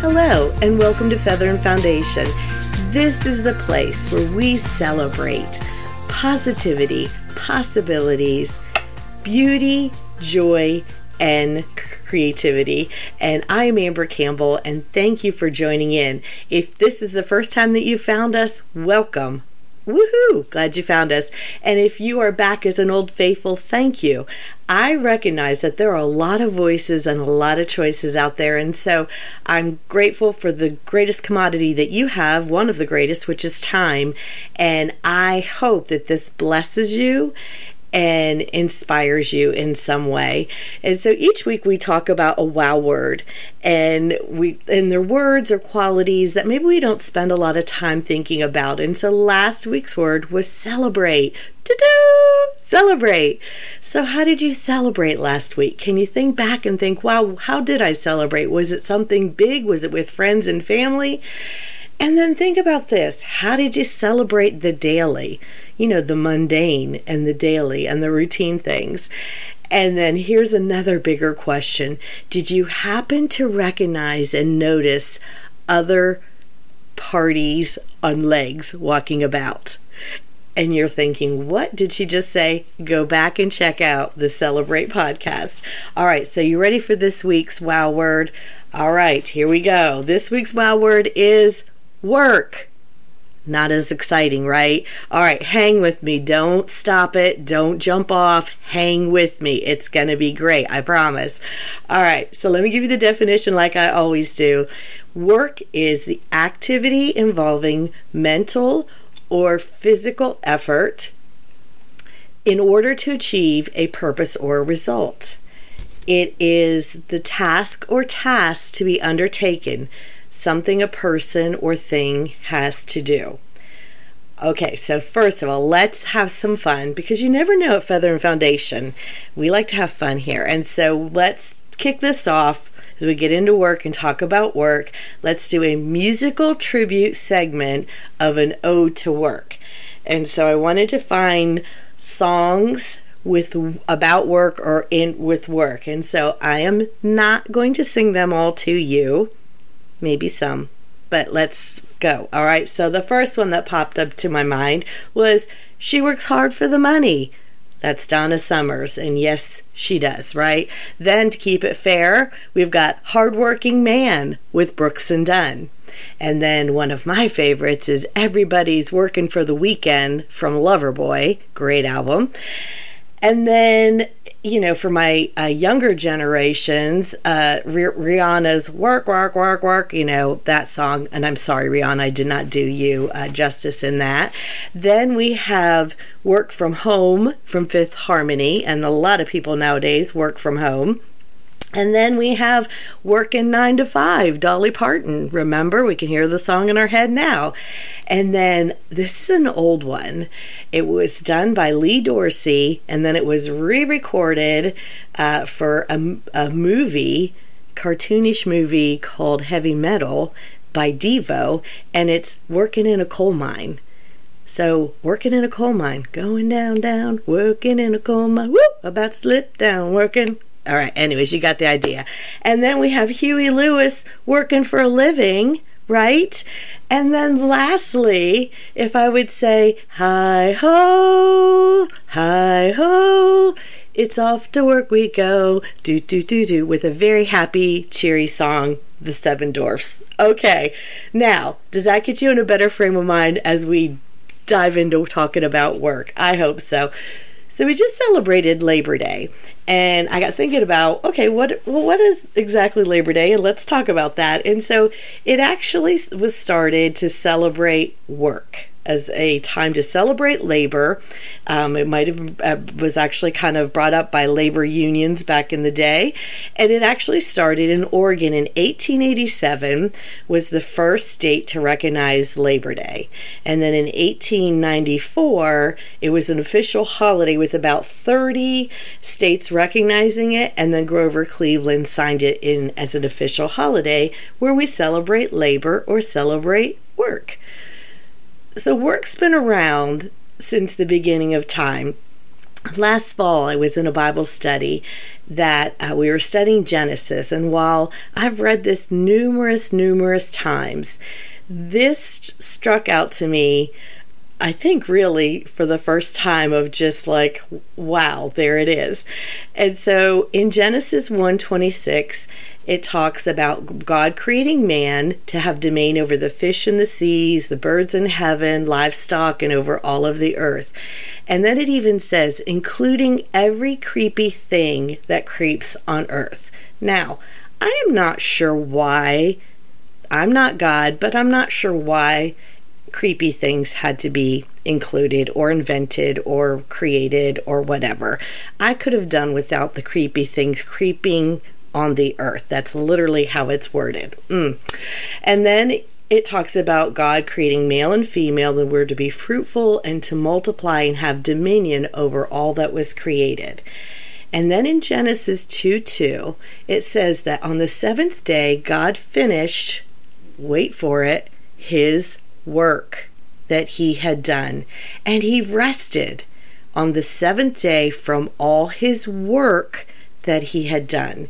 Hello, and welcome to Feather and Foundation. This is the place where we celebrate positivity, possibilities, beauty, joy, and creativity. And I'm Amber Campbell, and thank you for joining in. If this is the first time that you found us, welcome. Woohoo! Glad you found us. And if you are back as an old faithful, thank you. I recognize that there are a lot of voices and a lot of choices out there. And so I'm grateful for the greatest commodity that you have, one of the greatest, which is time. And I hope that this blesses you and inspires you in some way. And so each week we talk about a wow word and we and their words or qualities that maybe we don't spend a lot of time thinking about. And so last week's word was celebrate. To-do! Celebrate. So how did you celebrate last week? Can you think back and think, wow, how did I celebrate? Was it something big? Was it with friends and family? And then think about this how did you celebrate the daily? You know, the mundane and the daily and the routine things. And then here's another bigger question Did you happen to recognize and notice other parties on legs walking about? and you're thinking, what did she just say? Go back and check out the Celebrate podcast. All right, so you ready for this week's wow word? All right, here we go. This week's wow word is work. Not as exciting, right? All right, hang with me. Don't stop it. Don't jump off. Hang with me. It's going to be great. I promise. All right, so let me give you the definition like I always do. Work is the activity involving mental or physical effort in order to achieve a purpose or result. It is the task or tasks to be undertaken something a person or thing has to do. Okay, so first of all, let's have some fun because you never know at Feather and Foundation. We like to have fun here. And so let's kick this off as we get into work and talk about work. Let's do a musical tribute segment of an ode to work. And so I wanted to find songs with about work or in with work. And so I am not going to sing them all to you maybe some, but let's go. All right. So the first one that popped up to my mind was She Works Hard for the Money. That's Donna Summers, and yes, she does, right? Then to keep it fair, we've got Hardworking Man with Brooks and Dunn. And then one of my favorites is Everybody's Working for the Weekend from Loverboy, great album. And then you know, for my uh, younger generations, uh, Rihanna's "Work, Work, Work, Work," you know that song. And I'm sorry, Rihanna, I did not do you uh, justice in that. Then we have "Work from Home" from Fifth Harmony, and a lot of people nowadays work from home. And then we have Working Nine to Five, Dolly Parton. Remember, we can hear the song in our head now. And then this is an old one. It was done by Lee Dorsey, and then it was re recorded uh, for a, a movie, cartoonish movie called Heavy Metal by Devo, and it's Working in a Coal Mine. So, working in a coal mine, going down, down, working in a coal mine, whoop, about to slip down, working, all right, anyways, you got the idea. And then we have Huey Lewis working for a living, right? And then lastly, if I would say, hi ho, hi ho, it's off to work we go, do do do do, with a very happy, cheery song, The Seven Dwarfs. Okay, now, does that get you in a better frame of mind as we dive into talking about work? I hope so. So we just celebrated Labor Day, and I got thinking about okay, what well, what is exactly Labor Day, and let's talk about that. And so it actually was started to celebrate work as a time to celebrate labor. Um, it might have uh, was actually kind of brought up by labor unions back in the day, and it actually started in Oregon in 1887. Was the first state to recognize Labor Day, and then in 1894 it was an official holiday with about 30 states recognizing it, and then Grover Cleveland signed it in as an official holiday where we celebrate labor or celebrate work. So, work's been around since the beginning of time. last fall I was in a Bible study that uh, we were studying Genesis, and while I've read this numerous, numerous times, this struck out to me. I think really for the first time of just like wow there it is. And so in Genesis 1:26 it talks about God creating man to have domain over the fish in the seas, the birds in heaven, livestock, and over all of the earth. And then it even says, including every creepy thing that creeps on earth. Now, I am not sure why, I'm not God, but I'm not sure why creepy things had to be included or invented or created or whatever. I could have done without the creepy things creeping on the earth. That's literally how it's worded. Mm. And then it talks about God creating male and female, and we're to be fruitful and to multiply and have dominion over all that was created. And then in Genesis 2 2, it says that on the seventh day, God finished, wait for it, his work that he had done. And he rested on the seventh day from all his work that he had done.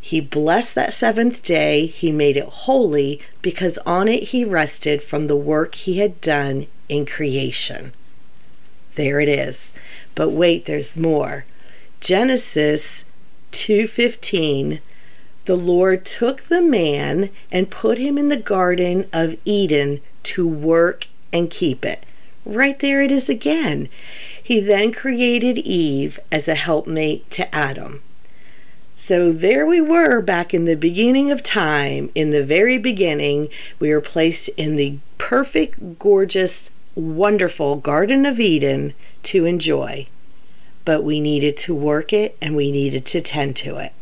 He blessed that seventh day, he made it holy, because on it he rested from the work he had done in creation. There it is. But wait, there's more. Genesis 2:15 The Lord took the man and put him in the garden of Eden to work and keep it. Right there it is again. He then created Eve as a helpmate to Adam. So there we were back in the beginning of time. In the very beginning, we were placed in the perfect, gorgeous, wonderful Garden of Eden to enjoy. But we needed to work it and we needed to tend to it.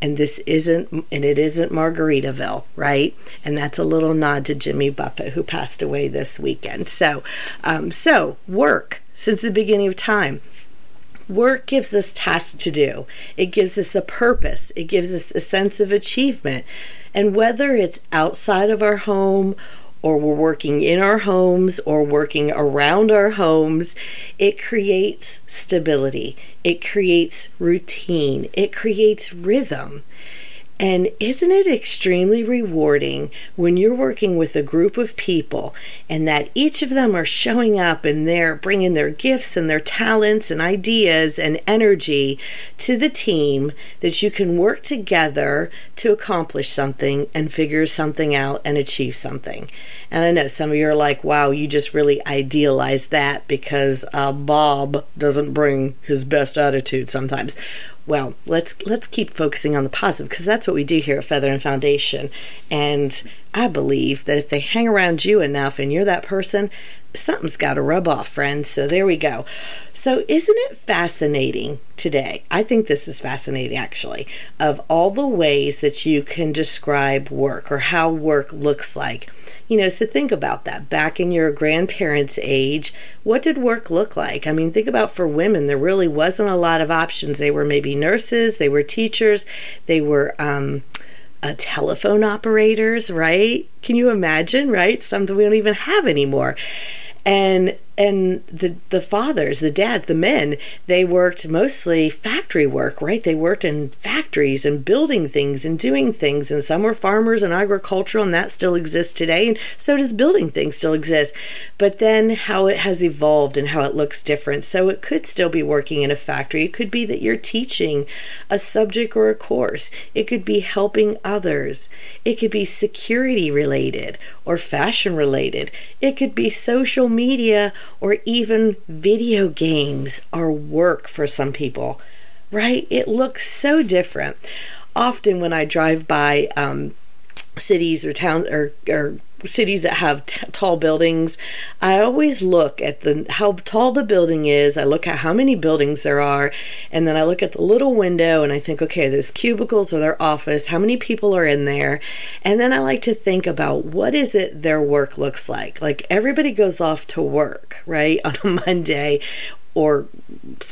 And this isn't, and it isn't Margaritaville, right? And that's a little nod to Jimmy Buffett, who passed away this weekend. So, um, so work since the beginning of time. Work gives us tasks to do, it gives us a purpose, it gives us a sense of achievement. And whether it's outside of our home or we're working in our homes or working around our homes, it creates stability, it creates routine, it creates rhythm. And isn't it extremely rewarding when you're working with a group of people and that each of them are showing up and they're bringing their gifts and their talents and ideas and energy to the team that you can work together to accomplish something and figure something out and achieve something? And I know some of you are like, wow, you just really idealize that because uh, Bob doesn't bring his best attitude sometimes well, let's let's keep focusing on the positive because that's what we do here at Feather and Foundation. And I believe that if they hang around you enough and you're that person, something's got to rub off, friends. So there we go. So isn't it fascinating today? I think this is fascinating actually of all the ways that you can describe work or how work looks like. You know, so think about that. Back in your grandparents' age, what did work look like? I mean, think about for women, there really wasn't a lot of options. They were maybe nurses, they were teachers, they were um, uh, telephone operators, right? Can you imagine, right? Something we don't even have anymore. And and the the fathers, the dads, the men, they worked mostly factory work, right? They worked in factories and building things and doing things, and some were farmers and agricultural, and that still exists today, and so does building things still exist. But then how it has evolved and how it looks different. So it could still be working in a factory. It could be that you're teaching a subject or a course. It could be helping others. It could be security related or fashion related. It could be social media or even video games are work for some people, right? It looks so different. Often when I drive by um, cities or towns or, or cities that have t- tall buildings, I always look at the how tall the building is. I look at how many buildings there are, and then I look at the little window and I think, okay, there's cubicles or their office. How many people are in there? And then I like to think about what is it their work looks like. Like everybody goes off to work, right, on a Monday or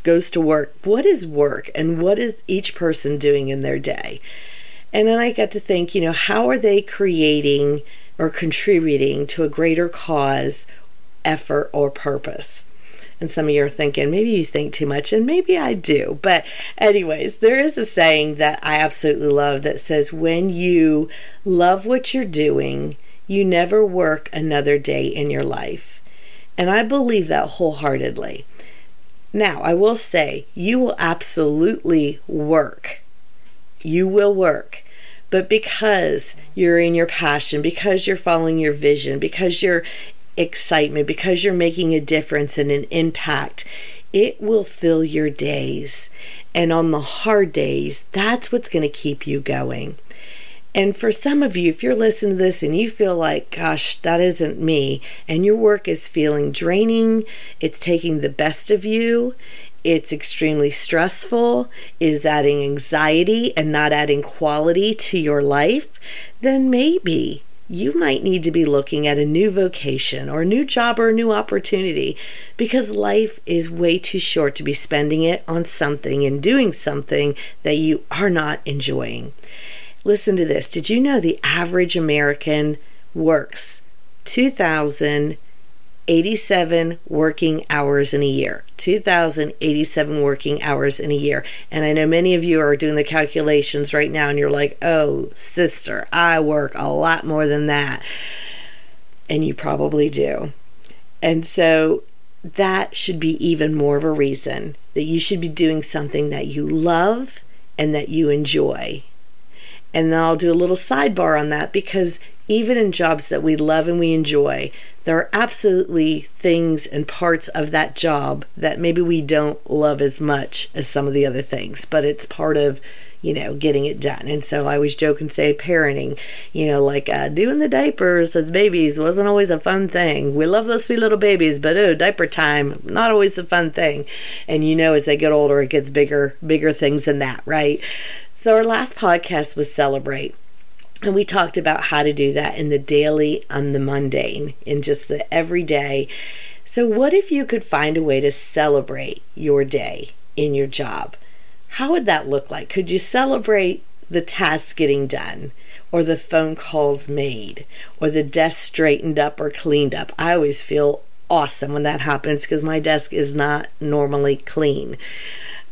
goes to work. What is work and what is each person doing in their day? And then I got to think, you know, how are they creating or contributing to a greater cause, effort, or purpose? And some of you are thinking, maybe you think too much, and maybe I do. But, anyways, there is a saying that I absolutely love that says, when you love what you're doing, you never work another day in your life. And I believe that wholeheartedly. Now, I will say, you will absolutely work. You will work. But because you're in your passion, because you're following your vision, because you're excitement, because you're making a difference and an impact, it will fill your days. And on the hard days, that's what's going to keep you going. And for some of you, if you're listening to this and you feel like, gosh, that isn't me, and your work is feeling draining, it's taking the best of you, it's extremely stressful, is adding anxiety and not adding quality to your life, then maybe you might need to be looking at a new vocation or a new job or a new opportunity because life is way too short to be spending it on something and doing something that you are not enjoying. Listen to this. Did you know the average American works 2,087 working hours in a year? 2,087 working hours in a year. And I know many of you are doing the calculations right now and you're like, oh, sister, I work a lot more than that. And you probably do. And so that should be even more of a reason that you should be doing something that you love and that you enjoy and then I'll do a little sidebar on that because even in jobs that we love and we enjoy, there are absolutely things and parts of that job that maybe we don't love as much as some of the other things, but it's part of you know, getting it done. And so I always joke and say parenting, you know, like uh, doing the diapers as babies wasn't always a fun thing. We love those sweet little babies, but oh, diaper time, not always a fun thing. And you know, as they get older, it gets bigger, bigger things than that, right? So, our last podcast was Celebrate. And we talked about how to do that in the daily and the mundane, in just the everyday. So, what if you could find a way to celebrate your day in your job? How would that look like? Could you celebrate the tasks getting done, or the phone calls made, or the desk straightened up or cleaned up? I always feel awesome when that happens because my desk is not normally clean.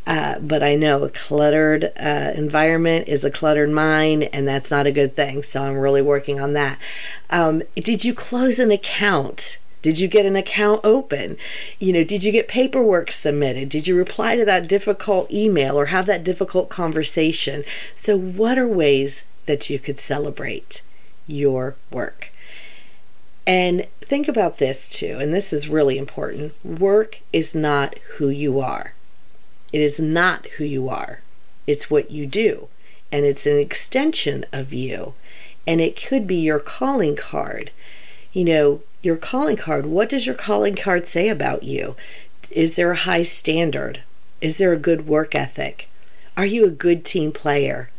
Uh, but I know a cluttered uh, environment is a cluttered mind, and that's not a good thing. So I'm really working on that. Um, did you close an account? Did you get an account open? You know, did you get paperwork submitted? Did you reply to that difficult email or have that difficult conversation? So, what are ways that you could celebrate your work? And think about this too, and this is really important work is not who you are. It is not who you are, it's what you do. And it's an extension of you. And it could be your calling card. You know, your calling card, what does your calling card say about you? Is there a high standard? Is there a good work ethic? Are you a good team player?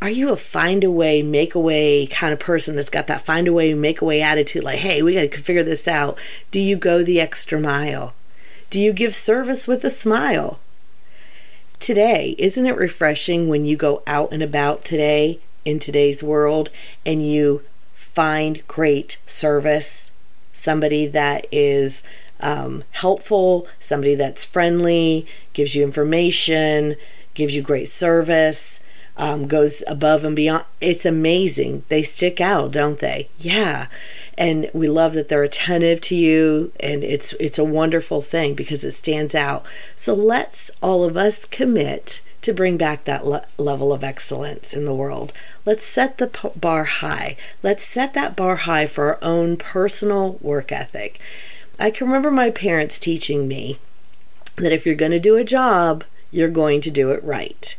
Are you a find a way, make a way kind of person that's got that find a way, make a way attitude like, hey, we got to figure this out? Do you go the extra mile? Do you give service with a smile? Today. Isn't it refreshing when you go out and about today in today's world and you find great service? Somebody that is um, helpful, somebody that's friendly, gives you information, gives you great service, um, goes above and beyond. It's amazing. They stick out, don't they? Yeah and we love that they're attentive to you and it's it's a wonderful thing because it stands out. So let's all of us commit to bring back that le- level of excellence in the world. Let's set the p- bar high. Let's set that bar high for our own personal work ethic. I can remember my parents teaching me that if you're going to do a job you're going to do it right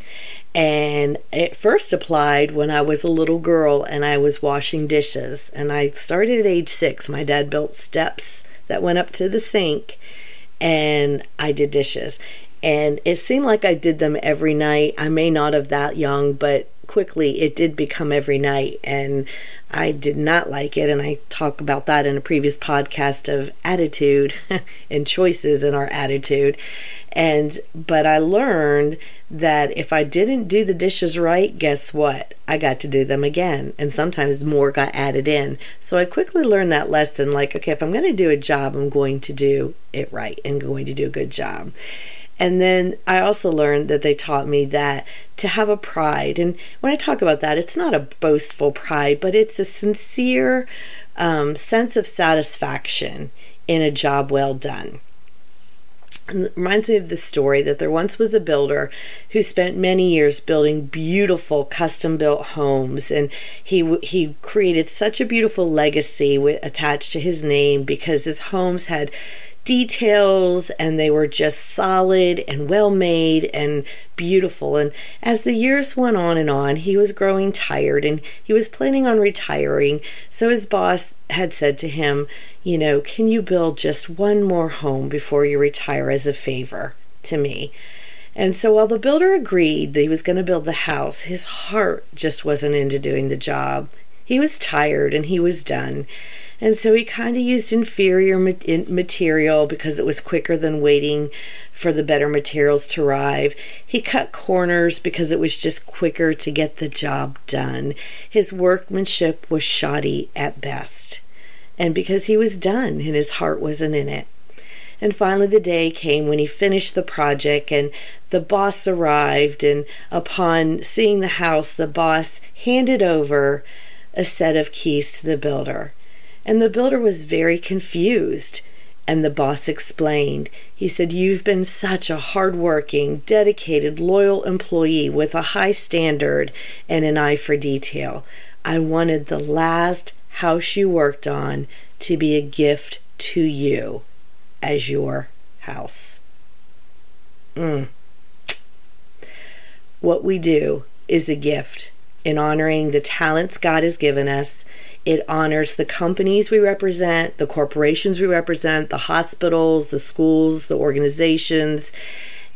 and it first applied when I was a little girl and I was washing dishes. And I started at age six. My dad built steps that went up to the sink, and I did dishes. And it seemed like I did them every night. I may not have that young, but quickly it did become every night. And I did not like it. And I talk about that in a previous podcast of attitude and choices in our attitude. And, but I learned that if I didn't do the dishes right, guess what? I got to do them again. And sometimes more got added in. So I quickly learned that lesson like, okay, if I'm going to do a job, I'm going to do it right and going to do a good job. And then I also learned that they taught me that to have a pride, and when I talk about that, it's not a boastful pride, but it's a sincere um, sense of satisfaction in a job well done. And it reminds me of the story that there once was a builder who spent many years building beautiful custom built homes and he he created such a beautiful legacy with, attached to his name because his homes had details and they were just solid and well made and beautiful. And as the years went on and on, he was growing tired and he was planning on retiring. So his boss had said to him, You know, can you build just one more home before you retire as a favor to me? And so while the builder agreed that he was going to build the house, his heart just wasn't into doing the job. He was tired and he was done. And so he kind of used inferior material because it was quicker than waiting for the better materials to arrive. He cut corners because it was just quicker to get the job done. His workmanship was shoddy at best. And because he was done and his heart wasn't in it. And finally, the day came when he finished the project, and the boss arrived. And upon seeing the house, the boss handed over a set of keys to the builder. And the builder was very confused. And the boss explained. He said, You've been such a hardworking, dedicated, loyal employee with a high standard and an eye for detail. I wanted the last house you worked on to be a gift to you as your house. Mm. What we do is a gift in honoring the talents God has given us it honors the companies we represent, the corporations we represent, the hospitals, the schools, the organizations,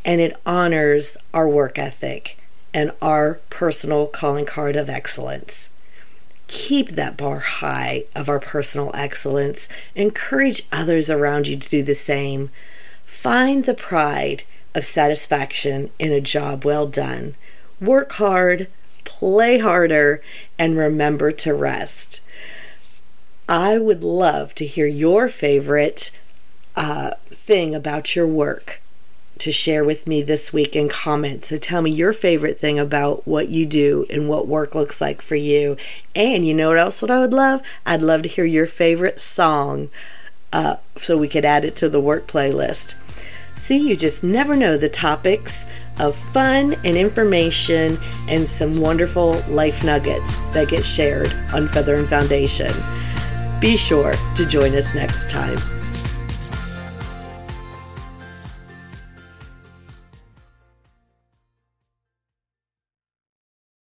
and it honors our work ethic and our personal calling card of excellence. Keep that bar high of our personal excellence. Encourage others around you to do the same. Find the pride of satisfaction in a job well done. Work hard, play harder, and remember to rest. I would love to hear your favorite uh, thing about your work to share with me this week in comments. So tell me your favorite thing about what you do and what work looks like for you. And you know what else what I would love? I'd love to hear your favorite song uh, so we could add it to the work playlist. See, you just never know the topics of fun and information and some wonderful life nuggets that get shared on Feather and Foundation. Be sure to join us next time.